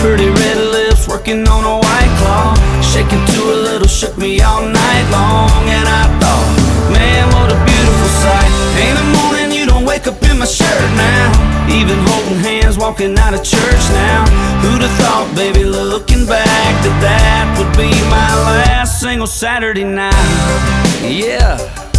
Pretty red lips, working on a white claw, shaking to a little, shook me all night long. And I thought, man, what a beautiful sight. Ain't a morning you don't wake up in my shirt now. Even holding hands, walking out of church now. Who'd have thought, baby, looking back, that that would be my last single Saturday night? Yeah.